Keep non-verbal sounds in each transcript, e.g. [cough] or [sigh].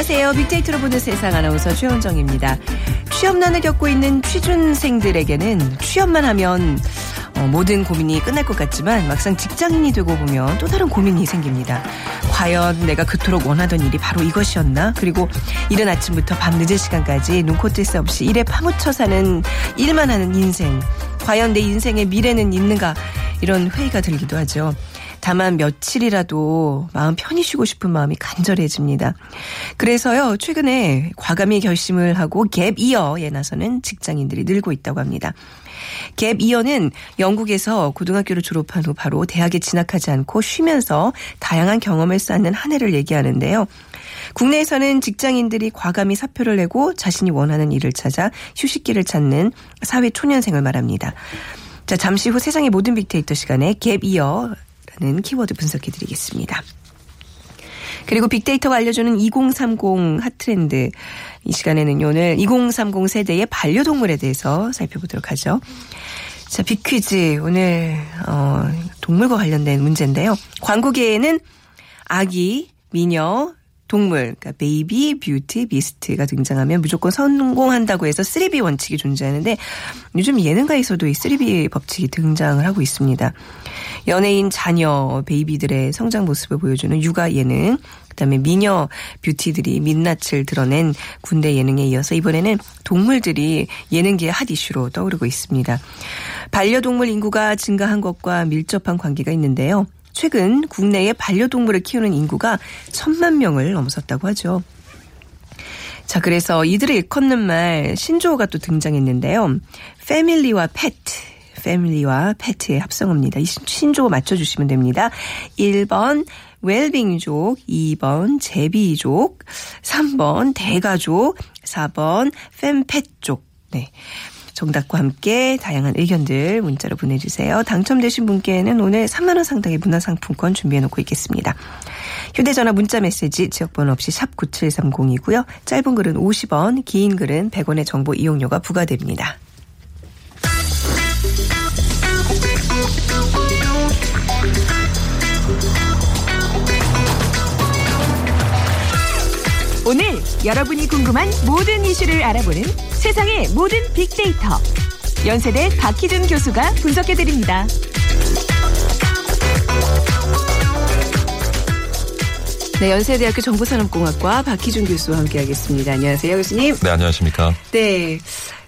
안녕하세요. 빅데이터로 보는 세상 아나운서 최원정입니다. 취업난을 겪고 있는 취준생들에게는 취업만 하면 어, 모든 고민이 끝날 것 같지만 막상 직장인이 되고 보면 또 다른 고민이 생깁니다. 과연 내가 그토록 원하던 일이 바로 이것이었나? 그리고 이른 아침부터 밤 늦은 시간까지 눈코 뜰 새 없이 일에 파묻혀 사는 일만 하는 인생. 과연 내 인생의 미래는 있는가? 이런 회의가 들기도 하죠. 다만 며칠이라도 마음 편히 쉬고 싶은 마음이 간절해집니다. 그래서요, 최근에 과감히 결심을 하고 갭 이어에 나서는 직장인들이 늘고 있다고 합니다. 갭 이어는 영국에서 고등학교를 졸업한 후 바로 대학에 진학하지 않고 쉬면서 다양한 경험을 쌓는 한 해를 얘기하는데요. 국내에서는 직장인들이 과감히 사표를 내고 자신이 원하는 일을 찾아 휴식기를 찾는 사회 초년생을 말합니다. 자, 잠시 후 세상의 모든 빅데이터 시간에 gap year 라는 키워드 분석해 드리겠습니다. 그리고 빅데이터가 알려주는 2030 hot trend. 이 시간에는 오늘 2030 세대의 반려동물에 대해서 살펴보도록 하죠. 자, 빅퀴즈. 오늘, 어, 동물과 관련된 문제인데요. 광고계에는 아기, 미녀, 동물, 그러니까 baby, beauty, beast가 등장하면 무조건 성공한다고 해서 3B 원칙이 존재하는데 요즘 예능가에서도 이 3B 법칙이 등장을 하고 있습니다. 연예인 자녀, 베이비들의 성장 모습을 보여주는 육아 예능, 그다음에 미녀 뷰티들이 민낯을 드러낸 군대 예능에 이어서 이번에는 동물들이 예능계의 핫 이슈로 떠오르고 있습니다. 반려동물 인구가 증가한 것과 밀접한 관계가 있는데요. 최근 국내에 반려동물을 키우는 인구가 천만 명을 넘어섰다고 하죠. 자, 그래서 이들을 일컫는 말 신조어가 또 등장했는데요. 패밀리와 페트. 패밀리와 페트의 합성어입니다. 이 신조어 맞춰주시면 됩니다. 1번 웰빙족, 2번 제비족, 3번 대가족, 4번 fem펫족. 네. 정답과 함께 다양한 의견들 문자로 보내주세요. 당첨되신 분께는 오늘 3만원 상당의 문화상품권 준비해놓고 있겠습니다. 휴대전화 문자메시지 지역번호 없이 샵 9730이고요. 짧은 글은 50원, 긴 글은 100원의 정보 이용료가 부과됩니다. 오늘 여러분이 궁금한 모든 이슈를 알아보는 세상의 모든 빅데이터. 연세대 박희준 교수가 분석해드립니다. 네, 연세대학교 정보산업공학과 박희준 교수와 함께하겠습니다. 안녕하세요, 교수님. 네, 안녕하십니까. 네.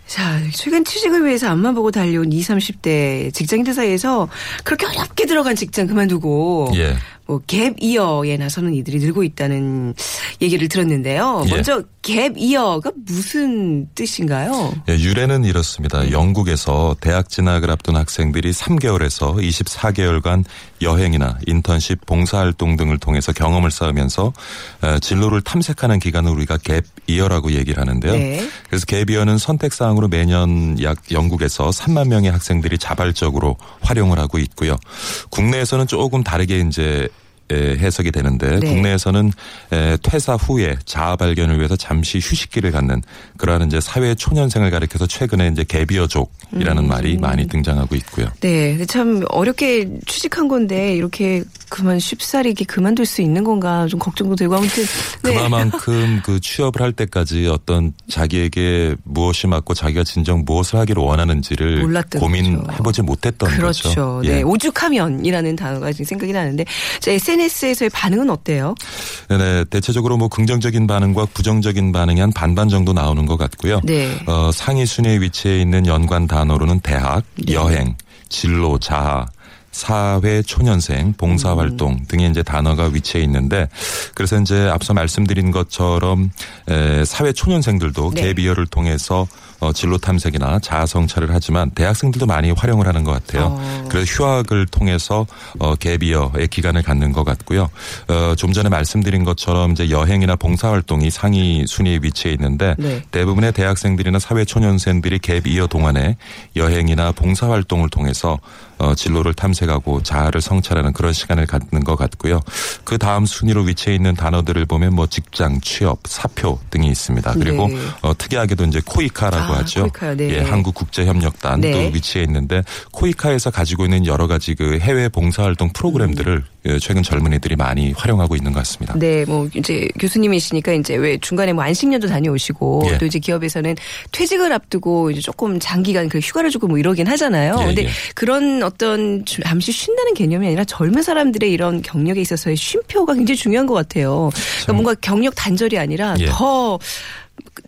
자, 최근 취직을 위해서 앞만 보고 달려온 20, 30대 직장인들 사이에서 그렇게 어렵게 들어간 직장 그만두고 예. 뭐 갭 이어에 나서는 이들이 늘고 있다는 얘기를 들었는데요. 예. 먼저 갭 이어가 무슨 뜻인가요? 예, 유래는 이렇습니다. 영국에서 대학 진학을 앞둔 학생들이 3개월에서 24개월간 여행이나 인턴십, 봉사활동 등을 통해서 경험을 쌓으면서 어, 진로를 탐색하는 기간을 우리가 갭 이어라고 얘기를 하는데요. 네. 그래서 갭 이어는 선택 사항으로 매년 약 영국에서 3만 명의 학생들이 자발적으로 활용을 하고 있고요. 국내에서는 조금 다르게 이제 에, 해석이 되는데 네. 국내에서는 에, 퇴사 후에 자아 발견을 위해서 잠시 휴식기를 갖는 그러한 이제 사회 초년생을 가리켜서 최근에 이제 음. 개비어족이라는 말이 많이 등장하고 있고요. 네, 참 어렵게 취직한 건데 이렇게 그만 쉽사리 이렇게 그만둘 수 있는 건가 좀 걱정도 되고 아무튼 네. 그만큼 그 취업을 할 때까지 어떤 자기에게 무엇이 맞고 자기가 진정 무엇을 하기를 원하는지를 고민해보지 못했던 그렇죠. 거죠. 네, 예. 오죽하면이라는 단어가 지금 생각이 나는데 자, SNS 에서의 반응은 어때요? 네, 대체적으로 뭐 긍정적인 반응과 부정적인 반응이 한 반반 정도 나오는 것 같고요. 네. 어, 상위 순위에 위치해 있는 연관 단어로는 대학, 여행, 진로, 자아, 사회 초년생, 봉사활동 음. 등의 이제 단어가 위치해 있는데 그래서 이제 앞서 말씀드린 것처럼 에, 사회 초년생들도 네. 갭이어를 통해서 어, 진로 탐색이나 자아 성찰을 하지만 대학생들도 많이 활용을 하는 것 같아요. 어. 그래서 휴학을 통해서 어, 갭이어의 기간을 갖는 것 같고요. 어, 좀 전에 말씀드린 것처럼 이제 여행이나 봉사활동이 상위 순위에 위치해 있는데 네. 대부분의 대학생들이나 사회 초년생들이 갭이어 동안에 여행이나 봉사활동을 통해서 어, 진로를 탐색하고 자아를 성찰하는 그런 시간을 갖는 것 같고요. 그 다음 순위로 위치해 있는 단어들을 보면 뭐 직장, 취업, 사표 등이 있습니다. 그리고 네. 어, 특이하게도 이제 코이카라고 아, 하죠. 코이카요. 네. 예, 한국국제협력단도 네. 위치해 있는데 코이카에서 가지고 있는 여러 가지 그 해외 봉사활동 프로그램들을 예, 최근 젊은이들이 많이 활용하고 있는 것 같습니다. 네, 뭐 이제 교수님이시니까 이제 왜 중간에 뭐 안식년도 다녀오시고 예. 또 이제 기업에서는 퇴직을 앞두고 이제 조금 장기간 그 휴가를 주고 뭐 이러긴 하잖아요. 예, 근데 예. 그런 어떤 주- 잠시 쉰다는 개념이 아니라 젊은 사람들의 이런 경력에 있어서의 쉼표가 굉장히 중요한 것 같아요. 그러니까 뭔가 경력 단절이 아니라 예. 더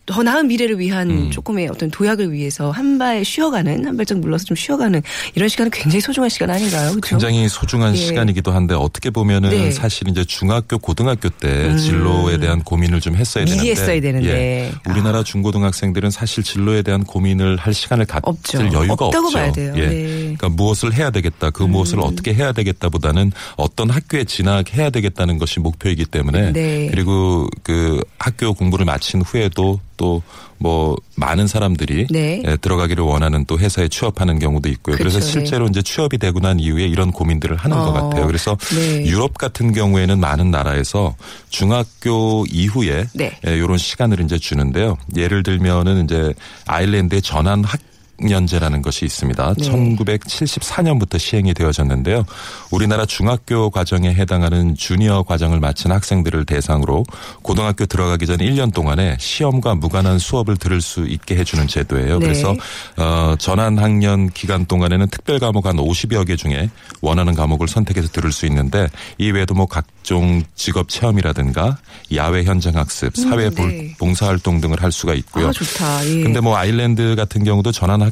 더 나은 미래를 위한 음. 조금의 어떤 도약을 위해서 한 발 쉬어가는 한 발짝 물러서 좀 쉬어가는 이런 시간은 굉장히 소중한 시간 아닌가요? 그렇죠? 굉장히 소중한 예. 시간이기도 한데 어떻게 보면은 네. 음. 사실 이제 중학교 고등학교 때 진로에 대한 고민을 좀 했어야 되는데 했어야 되는데. 예. 우리나라 중고등학생들은 사실 진로에 대한 고민을 할 시간을 갖을 없죠. 여유가 없다고 없죠. 봐야 돼요. 예. 네. 음. 그러니까 무엇을 해야 되겠다, 그 무엇을 어떻게 해야 되겠다보다는 어떤 학교에 진학해야 되겠다는 것이 목표이기 때문에 네. 그리고 그 학교 공부를 마친 후에도 또 뭐 많은 사람들이 네. 예, 들어가기를 원하는 또 회사에 취업하는 경우도 있고요. 그래서 그렇죠. 네. 실제로 이제 취업이 되고 난 이후에 이런 고민들을 하는 것 어, 같아요. 그래서 네. 유럽 같은 경우에는 많은 나라에서 중학교 이후에 네. 이런 시간을 이제 주는데요. 예를 들면은 이제 아일랜드의 전환 학 년제라는 것이 있습니다. 네. 1974년부터 시행이 되어졌는데요. 우리나라 중학교 과정에 해당하는 주니어 과정을 마친 학생들을 대상으로 고등학교 들어가기 전 1년 동안에 시험과 무관한 수업을 들을 수 있게 해주는 제도예요. 네. 그래서 어, 전환 학년 기간 동안에는 특별 과목 한 50여 개 중에 원하는 과목을 선택해서 들을 수 있는데 이 외에도 뭐 각 종 직업 체험이라든가 야외 현장 학습, 사회 음, 네. 봉사 활동 등을 할 수가 있고요. 아, 좋다. 예. 근데 뭐 아일랜드 같은 경우도 전환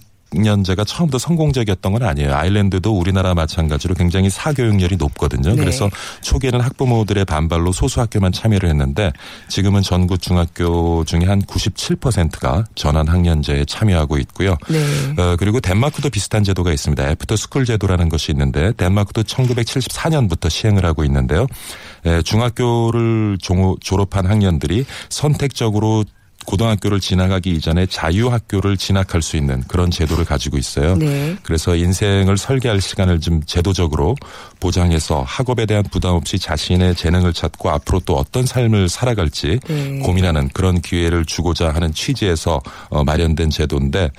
학년제가 처음부터 성공적이었던 건 아니에요. 아일랜드도 우리나라 마찬가지로 굉장히 사교육열이 높거든요. 네. 그래서 초기에는 학부모들의 반발로 소수 학교만 참여를 했는데 지금은 전국 중학교 중에 한 97%가 전환 학년제에 참여하고 있고요. 네. 어, 그리고 덴마크도 비슷한 제도가 있습니다. after school 제도라는 것이 있는데 덴마크도 1974년부터 시행을 하고 있는데요. 에, 중학교를 종- 졸업한 학년들이 선택적으로 고등학교를 진학하기 이전에 자유학교를 진학할 수 있는 그런 제도를 가지고 있어요. 네. 그래서 인생을 설계할 시간을 좀 제도적으로 보장해서 학업에 대한 부담 없이 자신의 재능을 찾고 앞으로 또 어떤 삶을 살아갈지 네. 고민하는 그런 기회를 주고자 하는 취지에서 어, 마련된 제도인데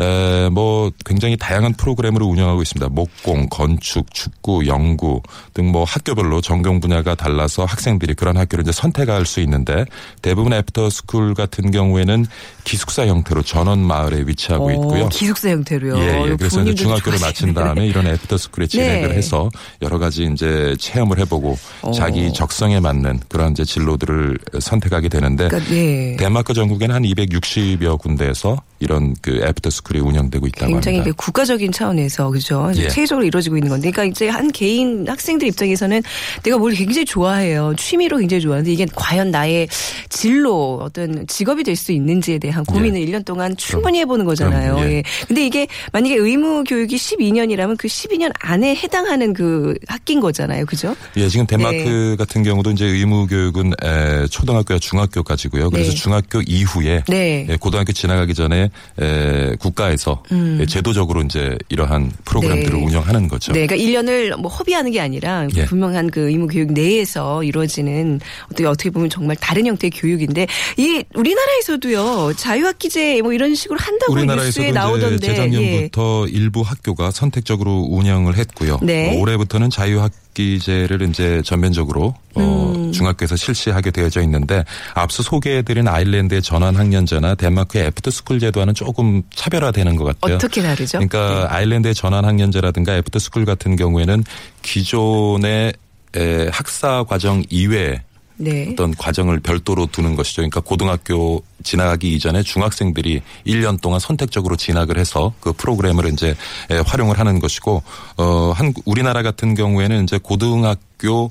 에, 뭐 굉장히 다양한 프로그램을 운영하고 있습니다. 목공, 건축, 축구, 연구 등 뭐 학교별로 전공 분야가 달라서 학생들이 그런 학교를 이제 선택할 수 있는데 대부분 after school 같은 경우에는 기숙사 형태로 전원 마을에 위치하고 어, 있고요. 기숙사 형태로요. 예, 예. 그래서 이제 중학교를 마친. 다음에 이런 after school에 진학을 네. 해서 여러 가지 이제 체험을 해보고 어. 자기 적성에 맞는 그런 이제 진로들을 선택하게 되는데 그러니까, 네. 덴마크 전국에는 한 260여 군데에서 이런 그 after school이 운영되고 있다고 굉장히 합니다. 그 국가적인 차원에서 그죠 예. 체계적으로 이루어지고 있는 건데, 그러니까 이제 한 개인 학생들 입장에서는 내가 뭘 굉장히 좋아해요, 취미로 굉장히 좋아하는데 이게 과연 나의 진로 어떤 직업이 될 수 있는지에 대한 고민을 일 1년 동안 충분히 해보는 거잖아요. 그럼, 예. 예. 근데 이게 만약에 의무 교육이 12년이라면 그 12년 안에 해당하는 그 학기인 거잖아요, 그죠? 예, 지금 덴마크 네. 같은 경우도 이제 의무 교육은 에, 초등학교와 중학교까지고요. 그래서 네. 중학교 이후에 네. 예, 고등학교 지나가기 전에 에, 국가에서 예, 제도적으로 이제 이러한 프로그램들을 음. 네. 운영하는 거죠. 네, 그러니까 1년을 뭐 허비하는 게 아니라 예. 분명한 그 의무 교육 내에서 이루어지는 어떻게 어떻게 보면 정말 다른 형태의 교육인데 이 우리나라에서도요 자유학기제 뭐 이런 식으로 한다고 우리나라에서도 뉴스에 나오던데 재작년부터 일부 학교가 선택적으로 운영을 했고요. 네. 어, 올해부터는 자유학기제를 이제 전면적으로 어, 음. 중학교에서 실시하게 되어져 있는데 앞서 소개해드린 아일랜드의 전환 학년제나 덴마크의 after school 제도와는 조금 차별화되는 것 예. 같아요. 어떻게 다르죠? 그러니까 아일랜드의 전환 학년제라든가 after school 같은 경우에는 기존의 에, 학사 과정 이외에 네. 어떤 과정을 별도로 두는 것이죠. 그러니까 고등학교 진학하기 이전에 중학생들이 1년 동안 선택적으로 진학을 해서 그 프로그램을 이제 에, 활용을 하는 것이고 어, 한 우리나라 같은 경우에는 이제 고등학교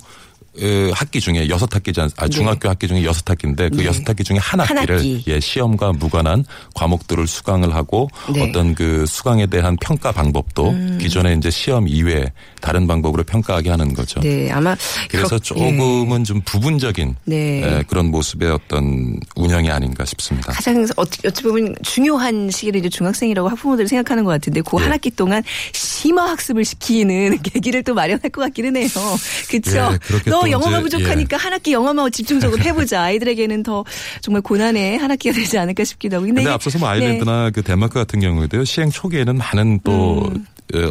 어, 학기 중에 여섯 학기지 않, 아, 중학교 학기 중에 여섯 학기인데 그 네. 여섯 학기 중에 한한 학기를 학기. 예, 시험과 무관한 과목들을 수강을 하고 네. 어떤 그 수강에 대한 평가 방법도 음. 기존에 이제 시험 이외에 다른 방법으로 평가하게 하는 거죠. 네, 아마 그래서 그렇- 예. 조금은 좀 부분적인 네. 예, 그런 모습의 어떤 운영이 아닌가 싶습니다. 가장 어찌, 보면 중요한 시기를 이제 중학생이라고 학부모들이 생각하는 것 같은데 그 예. 한 학기 동안 심화 학습을 시키는 [laughs] 계기를 또 마련할 것 같기는 해요. 그렇죠? 예, 또 영어가 부족하니까 한 학기 영어만 집중적으로 [laughs] 해보자. 아이들에게는 더 정말 고난의 한 학기가 되지 않을까 싶기도 하고. 근데 이게- 앞서서 뭐 네. 아일랜드나 그 덴마크 같은 경우에도요 시행 초기에는 많은 또 어,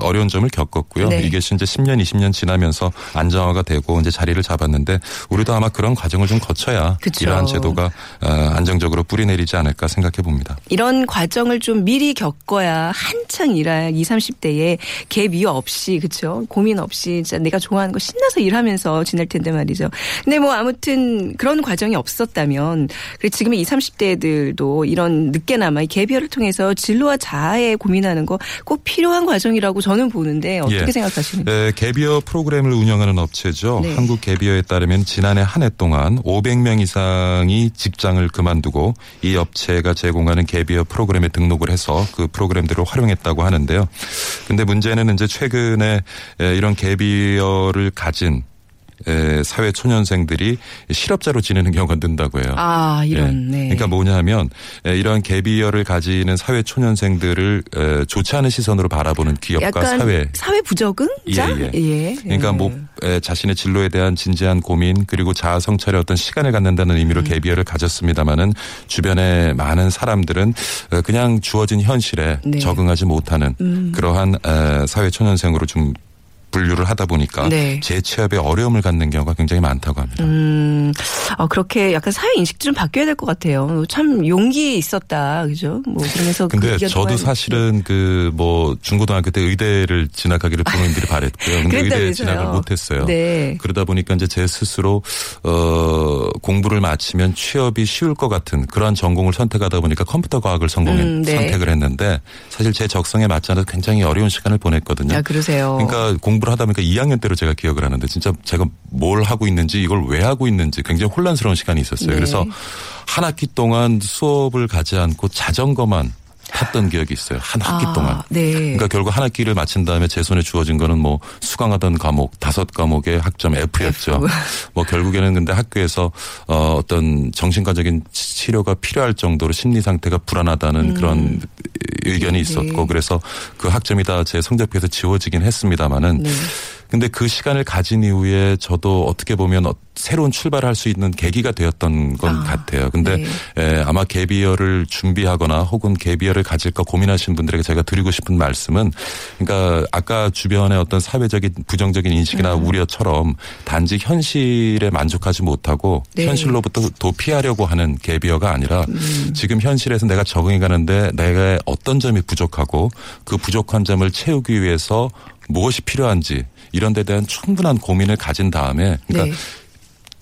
어려운 점을 겪었고요. 음. 네. 이게 이제 10년, 20년 지나면서 안정화가 되고 이제 자리를 잡았는데 우리도 아마 그런 과정을 좀 거쳐야 그쵸. 이러한 제도가 어, 안정적으로 뿌리 내리지 않을까 생각해 봅니다. 이런 과정을 좀 미리 겪어야 한창 일할 20, 30대에 갭 이유 없이 그렇죠 고민 없이 진짜 내가 좋아하는 거 신나서 일하면서 지낼 텐데 말이죠. 근데 뭐 아무튼 그런 과정이 없었다면 그래 지금의 20, 30대들도 이런 늦게나마 이 갭이어를 통해서 진로와 자아에 고민하는 거 꼭 필요한 과정이라고 저는 보는데 어떻게 예. 생각하시는지. 에, 개비어 프로그램을 운영하는 업체죠. 네. 한국 개비어에 따르면 지난해 한 해 동안 500명 이상이 직장을 그만두고 이 업체가 제공하는 개비어 프로그램에 등록을 해서 그 프로그램들을 활용했다고 하는데요. 근데 문제는 이제 최근에 에, 이런 개비어를 가진 에, 사회 초년생들이 실업자로 지내는 경우가 는다고 해요. 아 이런 예. 네. 그러니까 뭐냐 하면 에, 이러한 개비어를 가지는 사회 초년생들을 에, 좋지 않은 시선으로 바라보는 기업과 사회 사회 부적응자? 예, 예. 그러니까 예. 뭐 에, 자신의 진로에 대한 진지한 고민 그리고 자아 성찰에 어떤 시간을 갖는다는 의미로 음. 개비어를 가졌습니다마는 주변에 많은 사람들은 어, 그냥 주어진 현실에 네. 음. 적응하지 못하는 그러한 에, 사회 초년생으로 좀 분류를 하다 보니까 네. 재취업에 어려움을 갖는 경우가 굉장히 많다고 합니다. 음, 어, 그렇게 약간 사회 인식도 좀 바뀌어야 될 것 같아요. 참 용기 있었다, 그죠? 뭐 그러면서 그 근데 의견 저도 사실은 그 뭐 중고등학교 때 의대를 진학하기를 부모님들이 바랬고요. 근데 의대. 진학을 못했어요. 네. 그러다 보니까 이제 제 스스로 어 공부를 마치면 취업이 쉬울 것 같은 그러한 전공을 선택하다 보니까 컴퓨터 과학을 성공해 음, 네. 선택을 했는데 사실 제 적성에 맞지 않아서 굉장히 어려운 시간을 보냈거든요. 아, 그러세요. 그러니까 공부 를 하다 보니까 2학년 때로 제가 기억을 하는데 진짜 제가 뭘 하고 있는지 이걸 왜 하고 있는지 굉장히 혼란스러운 시간이 있었어요. 네. 그래서 한 학기 동안 수업을 가지 않고 자전거만 탔던 기억이 있어요. 한 학기 아, 동안. 네. 그러니까 결국 한 학기를 마친 다음에 제 손에 주어진 거는 뭐 수강하던 과목 다섯 과목의 학점 F였죠. F. 뭐 결국에는 근데 학교에서 어 어떤 정신과적인 치료가 필요할 정도로 심리 상태가 불안하다는 그런 의견이 있었고 네. 그래서 그 학점이 다 제 성적표에서 지워지긴 했습니다마는 네. 근데 그 시간을 가진 이후에 저도 어떻게 보면 어- 새로운 출발을 할수 있는 계기가 되었던 건 아, 같아요. 근데 네. 에, 아마 개비어를 준비하거나 혹은 개비어를 가질까 고민하시는 분들에게 제가 드리고 싶은 말씀은 그러니까 아까 주변의 어떤 사회적인 부정적인 인식이나 음. 우려처럼 단지 현실에 만족하지 못하고 네. 현실로부터 도피하려고 하는 개비어가 아니라 음. 지금 현실에서 내가 적응해 가는데 내가 어떤 점이 부족하고 그 부족한 점을 채우기 위해서 무엇이 필요한지 이런 데 대한 충분한 고민을 가진 다음에 그러니까 네.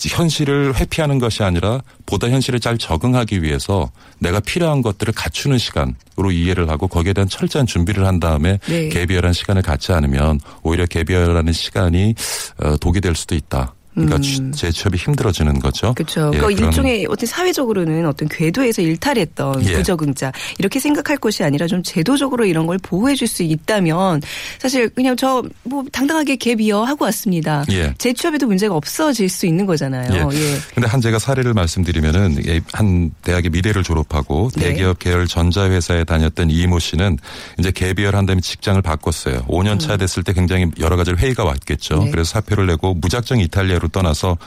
현실을 회피하는 것이 아니라 보다 현실에 잘 적응하기 위해서 내가 필요한 것들을 갖추는 시간으로 이해를 하고 거기에 대한 철저한 준비를 한 다음에 네. 개비어라는 시간을 갖지 않으면 오히려 개비어라는 시간이 어, 독이 될 수도 있다. 그러니까 취- 재취업이 힘들어지는 거죠. 음. 그렇죠. 예, 그러니까 일종의 어떤 사회적으로는 어떤 궤도에서 일탈했던 예. 부적응자 이렇게 생각할 것이 아니라 좀 제도적으로 이런 걸 보호해 줄 수 있다면 사실 그냥 저 뭐 당당하게 갭이어 하고 왔습니다. 예. 재취업에도 문제가 없어질 수 있는 거잖아요. 예. 예. 근데 한 제가 사례를 말씀드리면은 예, 한 대학의 미래를 졸업하고 네. 대기업 계열 전자회사에 다녔던 이모 씨는 이제 개비열 한 다음에 직장을 바꿨어요. 5년 차 됐을 때 굉장히 여러 가지 회의가 왔겠죠. 음. 네. 그래서 사표를 내고 무작정 이탈리아로 떠나서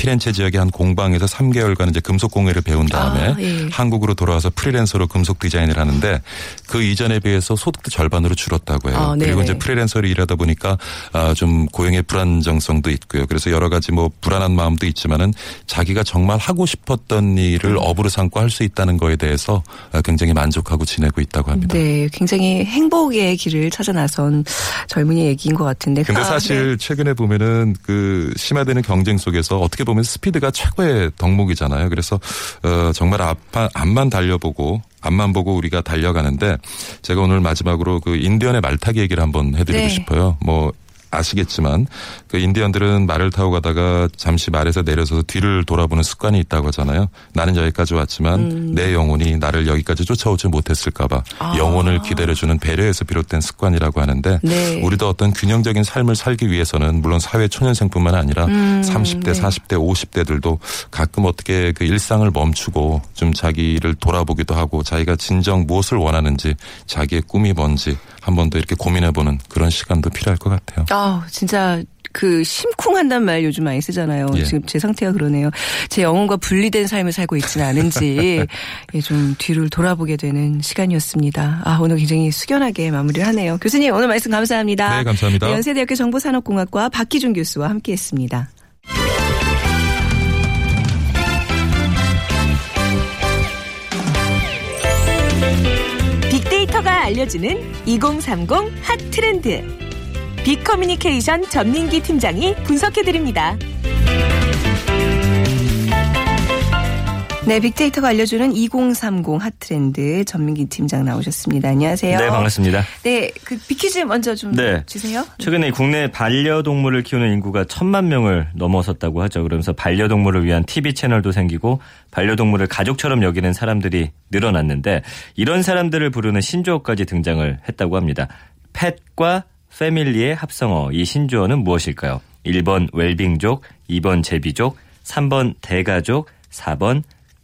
피렌체 지역의 한 공방에서 3개월간 이제 금속 공예를 배운 다음에 아, 예. 한국으로 돌아와서 프리랜서로 금속 디자인을 하는데 그 이전에 비해서 소득도 절반으로 줄었다고 해요. 아, 네네. 그리고 이제 프리랜서로 일하다 보니까 아, 좀 고용의 불안정성도 있고요. 그래서 여러 가지 뭐 불안한 마음도 있지만은 자기가 정말 하고 싶었던 일을 업으로 삼고 할 수 있다는 거에 대해서 아, 굉장히 만족하고 지내고 있다고 합니다. 네, 굉장히 행복의 길을 찾아 나선 젊은이 얘기인 것 같은데. 근데 아, 사실 최근에 보면은 그 심화되는 경쟁 속에서 어떻게 보면 스피드가 최고의 덕목이잖아요. 그래서 어 정말 앞 앞만 달려보고 앞만 보고 우리가 달려가는데 제가 오늘 마지막으로 그 인디언의 말타기 얘기를 한번 해드리고 네. 싶어요. 뭐 아시겠지만 그 인디언들은 말을 타고 가다가 잠시 말에서 내려서 뒤를 돌아보는 습관이 있다고 하잖아요. 나는 여기까지 왔지만 음. 내 영혼이 나를 여기까지 쫓아오지 못했을까봐 영혼을 기다려주는 배려에서 비롯된 습관이라고 하는데 아. 네. 우리도 어떤 균형적인 삶을 살기 위해서는 물론 사회 초년생뿐만 아니라 음, 30대, 네. 40대, 50대들도 가끔 어떻게 그 일상을 멈추고 좀 자기를 돌아보기도 하고 자기가 진정 무엇을 원하는지 자기의 꿈이 뭔지 한번 더 이렇게 고민해보는 그런 시간도 필요할 것 같아요. 아, 진짜 그 심쿵한단 말 요즘 많이 쓰잖아요. 예. 지금 제 상태가 그러네요. 제 영혼과 분리된 삶을 살고 있지는 않은지 [laughs] 예, 좀 뒤를 돌아보게 되는 시간이었습니다. 아, 오늘 굉장히 숙연하게 마무리를 하네요. 교수님 오늘 말씀 감사합니다. 네, 감사합니다. 연세대학교 정보산업공학과 박기준 교수와 함께했습니다. 빅데이터가 알려주는 2030 핫 트렌드. 빅커뮤니케이션 전민기 팀장이 분석해드립니다. 네, 빅데이터가 알려주는 2030 핫트렌드 전민기 팀장 나오셨습니다. 안녕하세요. 네, 반갑습니다. 네, 그 빅퀴즈 먼저 좀 네. 주세요. 최근에 국내 반려동물을 키우는 인구가 천만 명을 넘어섰다고 하죠. 그러면서 반려동물을 위한 TV 채널도 생기고 반려동물을 가족처럼 여기는 사람들이 늘어났는데 이런 사람들을 부르는 신조어까지 등장을 했다고 합니다. 펫과 패밀리의 합성어 이 신조어는 무엇일까요? 1번 웰빙족, 2번 제비족, 3번 대가족, 4번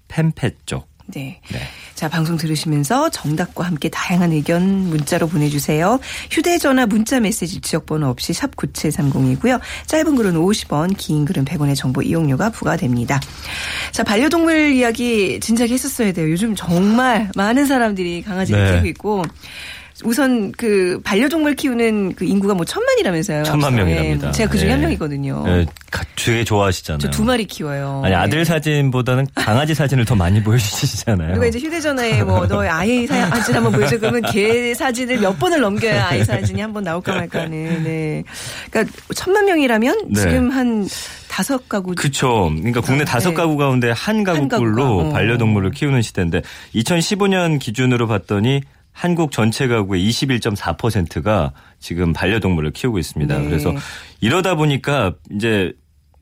펜펫족. 네. 네. 자, 방송 들으시면서 정답과 함께 다양한 의견 문자로 보내주세요. 휴대전화 문자 메시지 지역번호 없이 샵 9730이고요. 짧은 글은 50원, 긴 글은 100원의 정보 이용료가 부과됩니다. 자, 반려동물 이야기 진작에 했었어야 돼요. 요즘 정말 많은 사람들이 강아지를 네. 키우고 있고 우선 그 반려동물 키우는 그 인구가 뭐 천만이라면서요. 천만. 명이랍니다. 네. 제가 그 중에 네. 한 명이거든요. 네, 가- 되게 좋아하시잖아요. 저 두 마리 키워요. 아니 네. 아들 사진보다는 강아지 사진을 더 많이 보여주시잖아요. 그리고 이제 휴대전화에 뭐 너의 아이 사진 한번 보여줘 그러면 개 사진을 몇 번을 넘겨야 아이 사진이 한번 나올까 말까 하는. 네. 그러니까 천만 명이라면 네. 지금 한 다섯 가구 그쵸. 그러니까 국내 아, 다섯 네. 가구 가운데 한 가구꼴로 가구가, 어. 반려동물을 키우는 시대인데 2015년 기준으로 봤더니 한국 전체 가구의 21.4%가 지금 반려동물을 키우고 있습니다. 네. 그래서 이러다 보니까 이제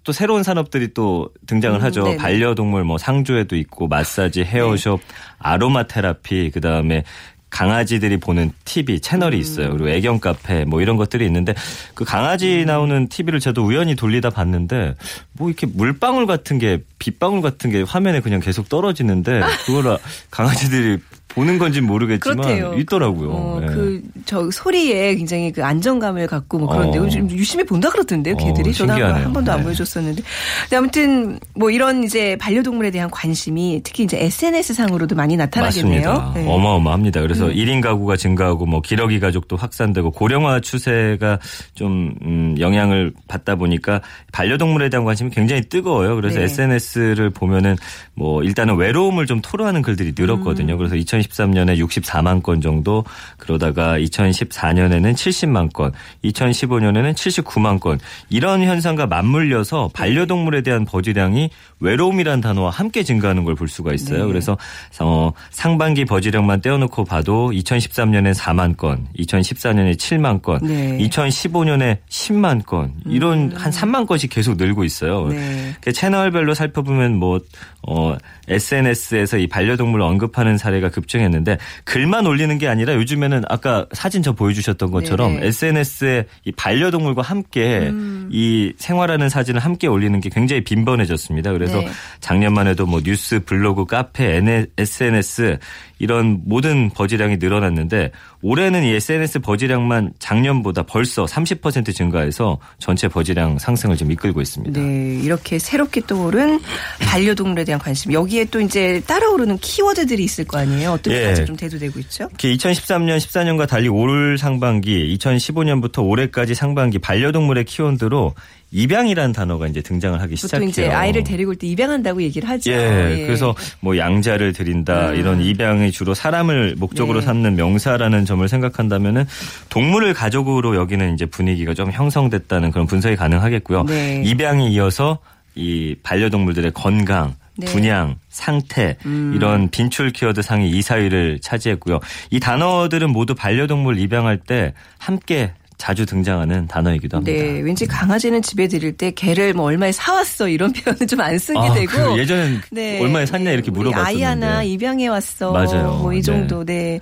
또 새로운 산업들이 또 등장을 음, 하죠. 네네. 반려동물 뭐 상조에도 있고 마사지, 헤어숍, 아로마 테라피, 그다음에 강아지들이 보는 TV 채널이 있어요. 그리고 애견 카페 뭐 이런 것들이 있는데 그 강아지 나오는 TV를 저도 우연히 돌리다 봤는데 뭐 이렇게 물방울 같은 게 빗방울 같은 게 화면에 그냥 계속 떨어지는데 그걸 [laughs] 강아지들이 보는 건지 모르겠지만 그렇대요. 있더라고요. 어, 네. 그저 소리에 굉장히 그 안정감을 갖고 뭐 그런데 어. 요즘 유심히 본다 그러던데요, 개들이. 어, 저도 한. 한 번도 안 네. 보여줬었는데. 근데 아무튼 뭐 이런 이제 반려동물에 대한 관심이 특히 이제 SNS 상으로도 많이 나타나겠네요. 네. 어마어마합니다. 그래서 일 1인 가구가 증가하고 뭐 기러기 가족도 확산되고 고령화 추세가 좀 음, 영향을 받다 보니까 반려동물에 대한 관심이 굉장히 뜨거워요. 그래서 네. SNS를 보면은 뭐 일단은 외로움을 좀 토로하는 글들이 늘었거든요. 그래서 2013년에 64만 건 정도 그러다가 2014년에는 70만 건, 2015년에는 79만 건 이런 현상과 맞물려서 반려동물에 대한 버즈량이 외로움이라는 단어와 함께 증가하는 걸 볼 수가 있어요. 네. 그래서 어, 상반기 버즈량만 떼어놓고 봐도 2013년에 4만 건, 2014년에 7만 건, 네. 2015년에 10만 건 이런 한 3만 건씩 계속 늘고 있어요. 네. 그 채널별로 살펴보면 뭐 어, SNS에서 이 반려동물을 언급하는 사례가 급증했는데 글만 올리는 게 아니라 요즘에는 아까 사진 저 보여주셨던 것처럼 네네. SNS에 이 반려동물과 함께 음. 이 생활하는 사진을 함께 올리는 게 굉장히 빈번해졌습니다. 그래서 네. 작년만 해도 뭐 뉴스, 블로그, 카페, SNS 이런 모든 버즈량이 늘어났는데 올해는 이 SNS 버즈량만 작년보다 벌써 30% 증가해서 전체 버즈량 상승을 좀 이끌고 있습니다. 네, 이렇게 새롭게 떠오른 반려동물에 대한 관심. 여기에 또 이제 따라오르는 키워드들이 있을 거 아니에요. 어떤 게 예. 가장 좀 대두되고 있죠? 이렇게 2013년, 14년과 달리 올 상반기, 2015년부터 올해까지 상반기 반려동물의 키워드로 입양이라는 단어가 이제 등장을 하기 보통 시작해요. 이제 아이를 데리고 올 때 입양한다고 얘기를 하죠. 예, 그래서 뭐 양자를 드린다 이런 입양이 주로 사람을 목적으로 음. 네. 삼는 명사라는 점을 생각한다면은 동물을 가족으로 여기는 이제 분위기가 좀 형성됐다는 그런 분석이 가능하겠고요. 네. 입양이 이어서 이 반려동물들의 건강, 네. 분양, 상태 음. 이런 빈출 키워드 상위 2, 4위를 차지했고요. 이 단어들은 모두 반려동물 입양할 때 함께 자주 등장하는 단어이기도 합니다. 네, 왠지 강아지는 집에 들일 때 개를 뭐 얼마에 사왔어 이런 표현은 좀 안 쓰게 아, 되고 그 예전엔 얼마에 샀냐 이렇게 물어봤었는데. 아이 하나 입양해 왔어. 맞아요. 뭐 이 정도. 네.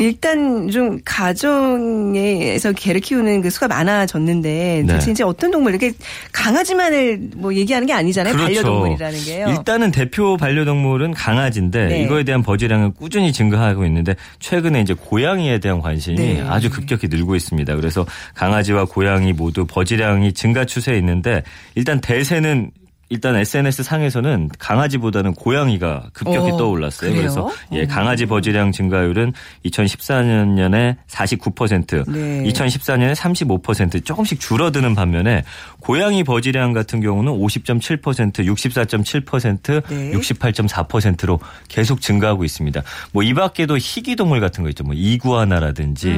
일단 좀 가정에서 개를 키우는 그 수가 많아졌는데 네. 이제 어떤 동물 이렇게 강아지만을 뭐 얘기하는 게 아니잖아요. 반려동물이라는 게요. 그렇죠. 일단은 대표 반려동물은 강아지인데 네. 이거에 대한 버즈량은 꾸준히 증가하고 있는데 최근에 이제 고양이에 대한 관심이 네. 아주 급격히 늘고 있습니다. 그래서 강아지와 고양이 모두 버즈량이 증가 추세에 있는데 일단 대세는 일단 SNS 상에서는 강아지보다는 고양이가 급격히 어, 떠올랐어요. 그래요? 그래서 예, 강아지 버즈량 증가율은 2014년에 49%, 네. 2014년에 35% 조금씩 줄어드는 반면에 고양이 버즈량 같은 경우는 50.7%, 64.7%, 네. 68.4%로 계속 증가하고 있습니다. 뭐 이 밖에도 희귀 동물 같은 거 있죠. 뭐 이구아나라든지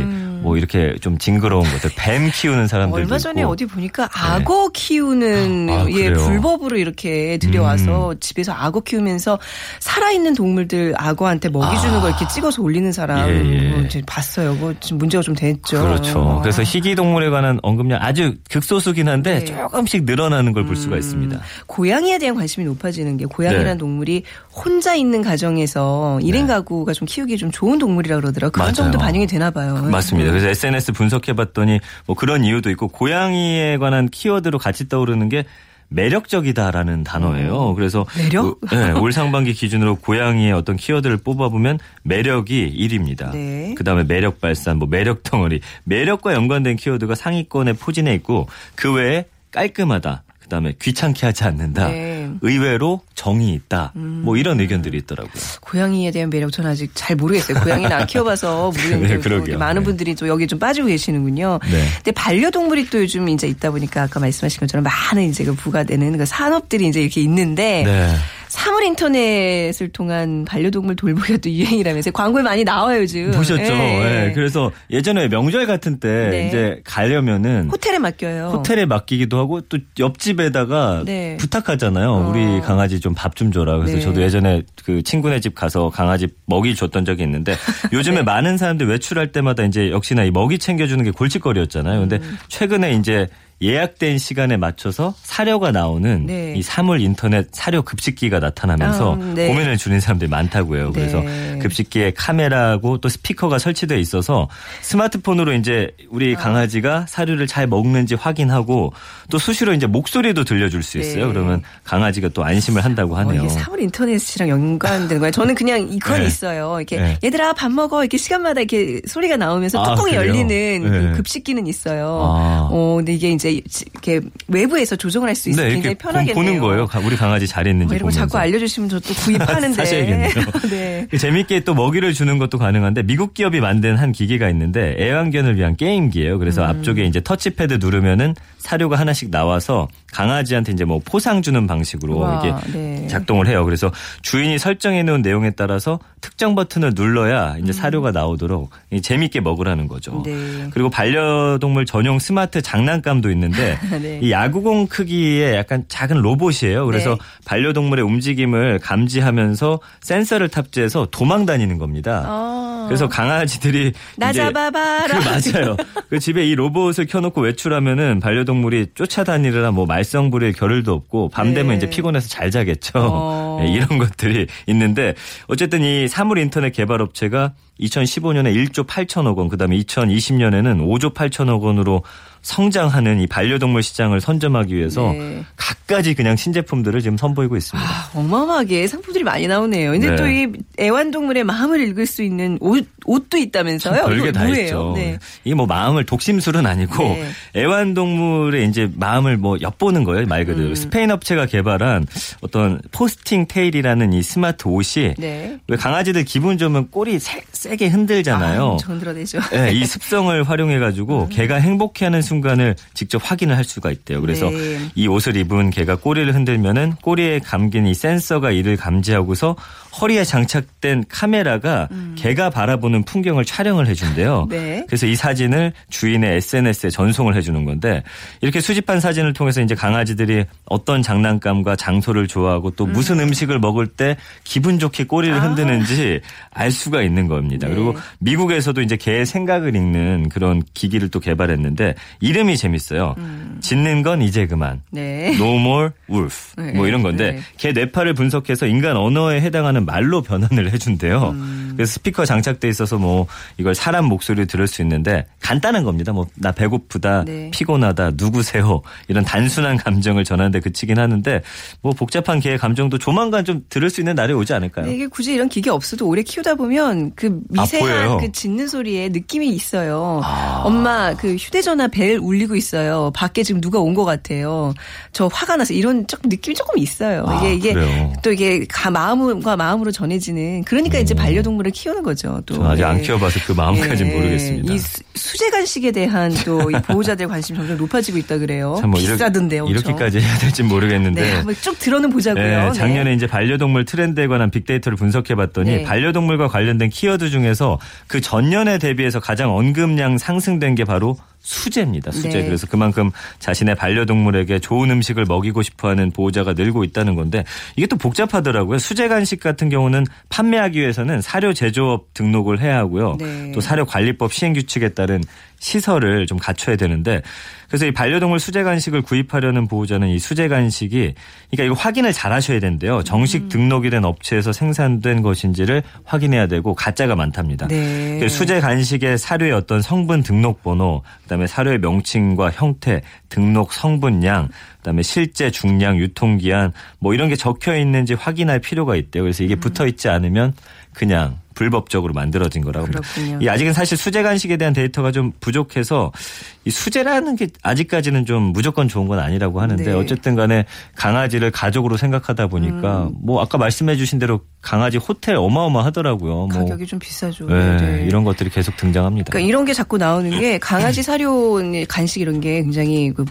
뭐 이렇게 좀 징그러운 것들, 뱀 키우는 사람들도 음. 얼마 전에 있고. 어디 보니까 악어 키우는 아, 예? 음. 불법으로 이렇게 들여와서 집에서 악어 키우면서 살아있는 동물들 악어한테 먹이 주는 걸 이렇게 찍어서 올리는 사람 아. 예, 예. 뭐 봤어요. 뭐 지금 문제가 좀 됐죠. 그렇죠. 그래서 희귀 동물에 관한 언급량 아주 극소수긴 한데 네. 조금씩 늘어나는 걸볼 수가 있습니다. 고양이에 대한 관심이 높아지는 게 고양이라는 네. 동물이 혼자 있는 가정에서 일인 가구가 좀 키우기 좀 좋은 동물이라 그러더라고요. 그런 맞아요. 점도 반영이 되나 봐요. 맞습니다. 그래서 SNS 분석해봤더니 뭐 그런 이유도 있고 고양이에 관한 키워드로 같이 떠오르는 게 매력적이다라는 단어예요. 그래서 매력? 그, 네, 올 상반기 기준으로 고양이의 어떤 키워드를 뽑아보면 매력이 1위입니다. 네. 그다음에 매력 발산, 뭐 매력 덩어리, 매력과 연관된 키워드가 상위권에 포진해 있고 그 외에 깔끔하다. 그다음에 귀찮게 하지 않는다. 네. 의외로 정이 있다. 뭐 이런 의견들이 있더라고요. 고양이에 대한 매력 저는 아직 잘 모르겠어요. 고양이는 안 키워봐서 [laughs] 모르겠는데 네. 이렇게 많은 네. 분들이 또 여기 좀 빠지고 계시는군요. 네. 근데 반려동물이 또 요즘 이제 있다 보니까 아까 말씀하신 것처럼 많은 이제 그 부가되는 그 산업들이 이제 이렇게 있는데 네. 사물 인터넷을 통한 반려동물 돌보기가 또 유행이라면서 광고에 많이 나와요 요즘. 보셨죠? 예. 예, 그래서 예전에 명절 같은 때 네. 이제 가려면은 호텔에 맡겨요. 호텔에 맡기기도 하고 또 옆집에다가 네. 부탁하잖아요. 어. 우리 강아지 좀 밥좀 줘라. 그래서 네. 저도 예전에 그 친구네 집 가서 강아지 먹이 줬던 적이 있는데 [laughs] 요즘에 네. 많은 사람들 외출할 때마다 이제 역시나 이 먹이 챙겨주는 게 골칫거리였잖아요. 근데 음. 최근에 이제 예약된 시간에 맞춰서 사료가 나오는 네. 이 사물 인터넷 사료 급식기가 나타나면서 아, 네. 고민을 주는 사람들이 많다고요. 그래서 네. 급식기에 카메라하고 또 스피커가 설치되어 있어서 스마트폰으로 이제 우리 아. 강아지가 사료를 잘 먹는지 확인하고 또 수시로 이제 목소리도 들려줄 수 있어요. 네. 그러면 강아지가 또 안심을 한다고 어, 하네요. 이게 사물 인터넷이랑 연관되는 거예요. 저는 그냥 이건 네. 있어요. 이렇게 네. 얘들아 밥 먹어 이렇게 시간마다 이렇게 소리가 나오면서 아, 뚜껑이 그래요? 열리는 네. 그 급식기는 있어요. 아. 어, 근데 이게 이제 이렇게 외부에서 조정을 할 수 있어서 네, 굉장히 편하겠네요. 보는 거예요. 가- 우리 강아지 잘했는지 어, 이런 거. 자꾸 알려주시면 저 또 구입하는데. [laughs] 사셔야겠네요. [laughs] 네. 재밌게 또 먹이를 주는 것도 가능한데 미국 기업이 만든 한 기계가 있는데 애완견을 위한 게임기예요. 그래서 음. 앞쪽에 이제 터치패드 누르면은 사료가 하나씩 나와서 강아지한테 이제 뭐 포상 주는 방식으로 우와, 이렇게 네. 작동을 해요. 그래서 주인이 설정해 놓은 내용에 따라서 특정 버튼을 눌러야 이제 사료가 나오도록 이 재밌게 먹으라는 거죠. 음. 네. 그리고 반려동물 전용 스마트 장난감도 있는데 [laughs] 네. 이 야구공 크기의 약간 작은 로봇이에요. 그래서 네. 반려동물의 움직임을 감지하면서 센서를 탑재해서 도망 다니는 겁니다. 어. 그래서 강아지들이 나 잡아봐라. 그 맞아요. 그 집에 이 로봇을 켜놓고 외출하면은 반려동물이 쫓아다니느라 뭐 말썽 부릴 겨를도 없고 밤 되면 네. 이제 피곤해서 잘 자겠죠. 어. [laughs] 네, 이런 것들이 있는데 어쨌든 이 사물 인터넷 개발 업체가 2015년에 1조 8천억 원, 그 다음에 2020년에는 5조 8천억 원으로 성장하는 이 반려동물 시장을 선점하기 위해서 네. 갖가지 그냥 신제품들을 지금 선보이고 있습니다. 아, 어마어마하게 상품들이 많이 나오네요. 근데 네. 또 이 애완동물의 마음을 읽을 수 있는 옷, 옷도 있다면서요? 별게 다 뭐예요? 있죠. 네. 이게 뭐 마음을 독심술은 아니고 네. 애완동물의 이제 마음을 뭐 엿보는 거예요 말 그대로. 음. 스페인 업체가 개발한 어떤 posting tail이라는 이 스마트 옷이 네. 왜 강아지들 기분 좋으면 꼬리 세, 세게 흔들잖아요. 아, 엄청 흔들어대죠. 네, 이 습성을 활용해가지고 개가 행복해하는 순간 을 직접 확인을 할 수가 있대요. 그래서 네. 이 옷을 입은 개가 꼬리를 흔들면은 꼬리에 감긴 이 센서가 이를 감지하고서 허리에 장착된 카메라가 개가 바로 알아보는 풍경을 촬영을 해준대요. [laughs] 네. 그래서 이 사진을 주인의 SNS에 전송을 해주는 건데 이렇게 수집한 사진을 통해서 이제 강아지들이 어떤 장난감과 장소를 좋아하고 또 무슨 음. 식을 먹을 때 기분 좋게 꼬리를 흔드는지 알 수가 있는 겁니다. 네. 그리고 미국에서도 이제 개의 생각을 읽는 그런 기기를 또 개발했는데 이름이 재밌어요. 짖는 건 이제 그만. 네. No more wolf. 네. 뭐 이런 건데 네. 개 뇌파를 분석해서 인간 언어에 해당하는 말로 변환을 해준대요. 음. 그래서 스피커 장착돼 있어서 뭐 이걸 사람 목소리로 들을 수 있는데 간단한 겁니다. 뭐 나 배고프다, 네. 피곤하다, 누구세요 이런 단순한 감정을 전하는데 그치긴 하는데 뭐 복잡한 개의 감정도 조만간 좀 들을 수 있는 날이 오지 않을까요? 네, 이게 굳이 이런 기계 없어도 오래 키우다 보면 그 아, 미세한 보여요? 그 짖는 소리에 느낌이 있어요. 아. 엄마 그 휴대전화 벨 울리고 있어요. 밖에 지금 누가 온 것 같아요. 저 화가 나서 이런 조금 느낌이 조금 있어요. 아, 이게 이게 그래요? 또 이게 가 마음과 마음으로 전해지는 그러니까 이제 반려동물을 키우는 거죠. 또 음. 아직 안 예. 키워봐서 그 마음까지는 예. 모르겠습니다. 이 수- 수제 간식에 대한 또이 [laughs] 보호자들 관심이 점점 높아지고 있다 그래요. 참뭐 비싸던데요. 그렇죠? 이렇게까지 해야 될지 모르겠는데 네, 한번 쭉 들어는 보자고요. 네, 네. 작년에 이제 반려동물 트렌드에 관한 빅데이터를 분석해봤더니 네. 반려동물과 관련된 키워드 중에서 그 전년에 대비해서 가장 언급량 상승된 게 바로 수제입니다. 수제. 네. 그래서 그만큼 자신의 반려동물에게 좋은 음식을 먹이고 싶어하는 보호자가 늘고 있다는 건데 이게 또 복잡하더라고요. 수제 간식 같은 경우는 판매하기 위해서는 사료 제조업 등록을 해야 하고요. 네. 또 사료 관리법 시행 규칙에 따른 시설을 좀 갖춰야 되는데 그래서 이 반려동물 수제 간식을 구입하려는 보호자는 이 수제 간식이 그러니까 이거 확인을 잘 하셔야 된대요. 정식 음. 등록이 된 업체에서 생산된 것인지를 확인해야 되고 가짜가 많답니다. 네. 그 수제 간식의 사료의 어떤 성분 등록 번호, 그다음에 사료의 명칭과 형태, 등록 성분량, 그다음에 실제 중량, 유통기한 뭐 이런 게 적혀 있는지 확인할 필요가 있대요. 그래서 음. 이게 붙어 있지 않으면 그냥 불법적으로 만들어진 거라고 합니다. 그렇군요. 이 아직은 사실 수제 간식에 대한 데이터가 좀 부족해서 이 수제라는 게 아직까지는 좀 무조건 좋은 건 아니라고 하는데 네. 어쨌든 간에 강아지를 가족으로 생각하다 보니까 음. 뭐 아까 말씀해 주신 대로 강아지 호텔 어마어마하더라고요. 뭐 가격이 좀 비싸죠. 네, 네. 이런 것들이 계속 등장합니다. 그러니까 이런 게 자꾸 나오는 게 강아지 [laughs] 사료 간식 이런 게 굉장히 그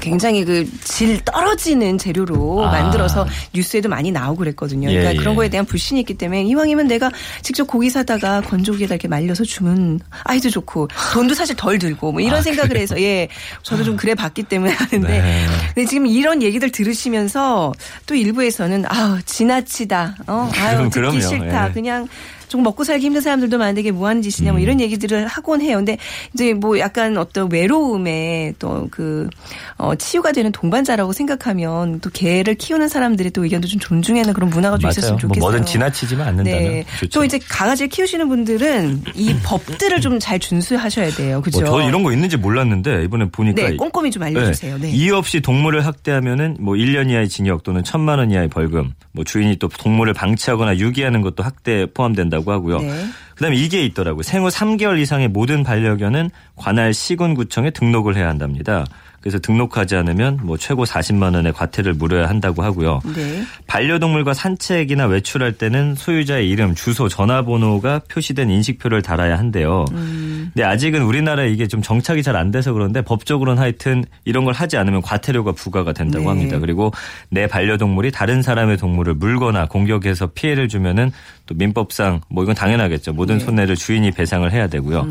굉장히 그질 떨어지는 재료로 아. 만들어서 뉴스에도 많이 나오고 그랬거든요. 그러니까 예, 예. 그런 거에 대한 불신이 있기 때문에 이왕이면 내가 직접 고기 사다가 건조기에다 이렇게 말려서 주면 아이도 좋고 돈도 사실 덜 들고 뭐 이런 생각을 해서 예 저도 좀 그래 봤기 때문에 하는데 아, 네. 근데 지금 이런 얘기들 들으시면서 또 일부에서는 아우 지나치다 어 아유 듣기 그럼요. 싫다 예. 그냥 좀 먹고 살기 힘든 사람들도 많은데 이게 뭐 하는 짓이냐 뭐 이런 얘기들을 하곤 해요. 근데 이제 뭐 약간 어떤 외로움에 또그 어, 치유가 되는 동반자라고 생각하면 또 개를 키우는 사람들의 또 의견도 좀 존중하는 그런 문화가 좀. 있었으면 뭐 좋겠어요. 뭐든 지나치지만 않는다면 네. 좋죠. 또 이제 강아지를 키우시는 분들은 이 법들을 좀 잘 준수하셔야 돼요. 그죠? 뭐저 이런 거 있는지 몰랐는데 이번에 보니까 네, 꼼꼼히 좀 알려주세요. 네. 이유 없이 동물을 학대하면은 뭐 1년 이하의 징역 또는 1천만 원 이하의 벌금, 뭐 주인이 또 동물을 방치하거나 유기하는 것도 학대에 포함된다 고 하고요. 네. 그다음에 이게 있더라고요. 생후 3개월 이상의 모든 반려견은 관할 시군구청에 등록을 해야 한답니다. 그래서 등록하지 않으면 뭐 최고 40만 원의 과태를 물어야 한다고 하고요. 네. 반려동물과 산책이나 외출할 때는 소유자의 이름, 주소, 전화번호가 표시된 인식표를 달아야 한대요. 근데 아직은 우리나라에 이게 좀 정착이 잘 안 돼서 그런데 법적으로는 하여튼 이런 걸 하지 않으면 과태료가 부과가 된다고 네. 합니다. 그리고 내 반려동물이 다른 사람의 동물을 물거나 공격해서 피해를 주면은 또 민법상 뭐 이건 당연하겠죠. 모든 손해를 주인이 배상을 해야 되고요.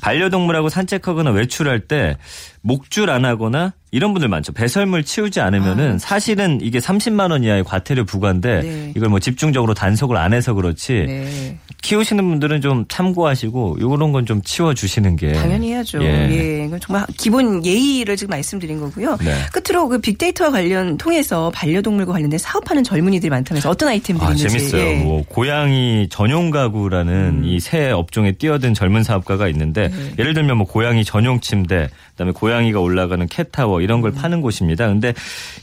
반려동물하고 산책하거나 외출할 때 목줄 안 하거나 이런 분들 많죠. 배설물 치우지 않으면은 사실은 이게 30만 원 이하의 과태료 부과인데 네. 이걸 뭐 집중적으로 단속을 안 해서 그렇지 네. 키우시는 분들은 좀 참고하시고 이런 건 좀 치워 주시는 게 당연히 해야죠. 예. 예. 정말 기본 예의를 지금 말씀드린 거고요. 네. 끝으로 그 빅데이터와 관련 통해서 반려동물과 관련된 사업하는 젊은이들이 많다면서 어떤 아이템들이 아, 있는지. 재밌어요. 예. 음. 뭐 고양이 전용 가구라는 이새 업종에 뛰어든 젊은 사업가가 있는데 네. 예를 들면 뭐 고양이 전용 침대, 그다음에 고양이가 올라가는 캣타워 이런 음. 걸 파는 곳입니다. 근데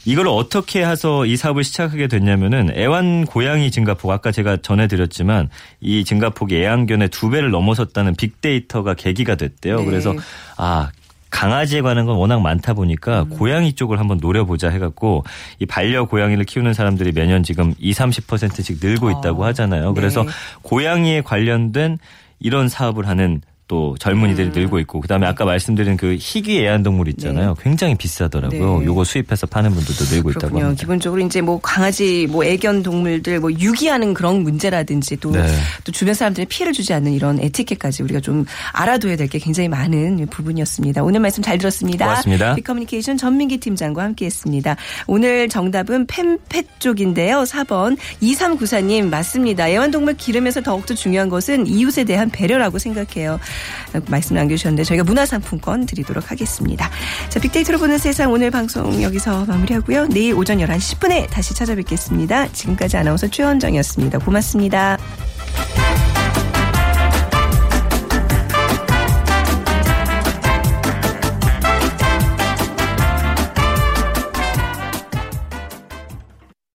이걸 어떻게 해서 이 사업을 시작하게 됐냐면은 애완 고양이 증가폭 아까 제가 전해드렸지만 이 증가폭이 애완견의 두 배를 넘어섰다는 빅데이터가 계기가 됐대요. 네. 그래서 아 강아지에 관한 건 워낙 많다 보니까 음. 고양이 쪽을 한번 노려보자 해갖고 이 반려 고양이를 키우는 사람들이 매년 지금 2, 30%씩 늘고 있다고 하잖아요. 그래서 네. 고양이에 관련된 이런 사업을 하는 또 젊은이들이 늘고 있고 그다음에 아까 말씀드린 그 희귀 애완동물 있잖아요. 굉장히 비싸더라고요. 네. 요거 수입해서 파는 분들도 늘고 있다고 그렇군요. 합니다. 기본적으로 이제 뭐 강아지, 뭐 애견 동물들 뭐 유기하는 그런 문제라든지 또, 네. 또 주변 사람들이 피해를 주지 않는 이런 에티켓까지 우리가 좀 알아둬야 될 게 굉장히 많은 부분이었습니다. 오늘 말씀 잘 들었습니다. 고맙습니다. 빅커뮤니케이션 전민기 팀장과 함께했습니다. 오늘 정답은 펜펫 쪽인데요. 4번 2394님 맞습니다. 애완동물 기르면서 더욱더 중요한 것은 이웃에 대한 배려라고 생각해요. 말씀 남겨주셨는데 저희가 문화상품권 드리도록 하겠습니다. 자, 빅데이터로 보는 세상 오늘 방송 여기서 마무리하고요. 내일 오전 11시 10분에 다시 찾아뵙겠습니다. 지금까지 아나운서 최원정이었습니다. 고맙습니다.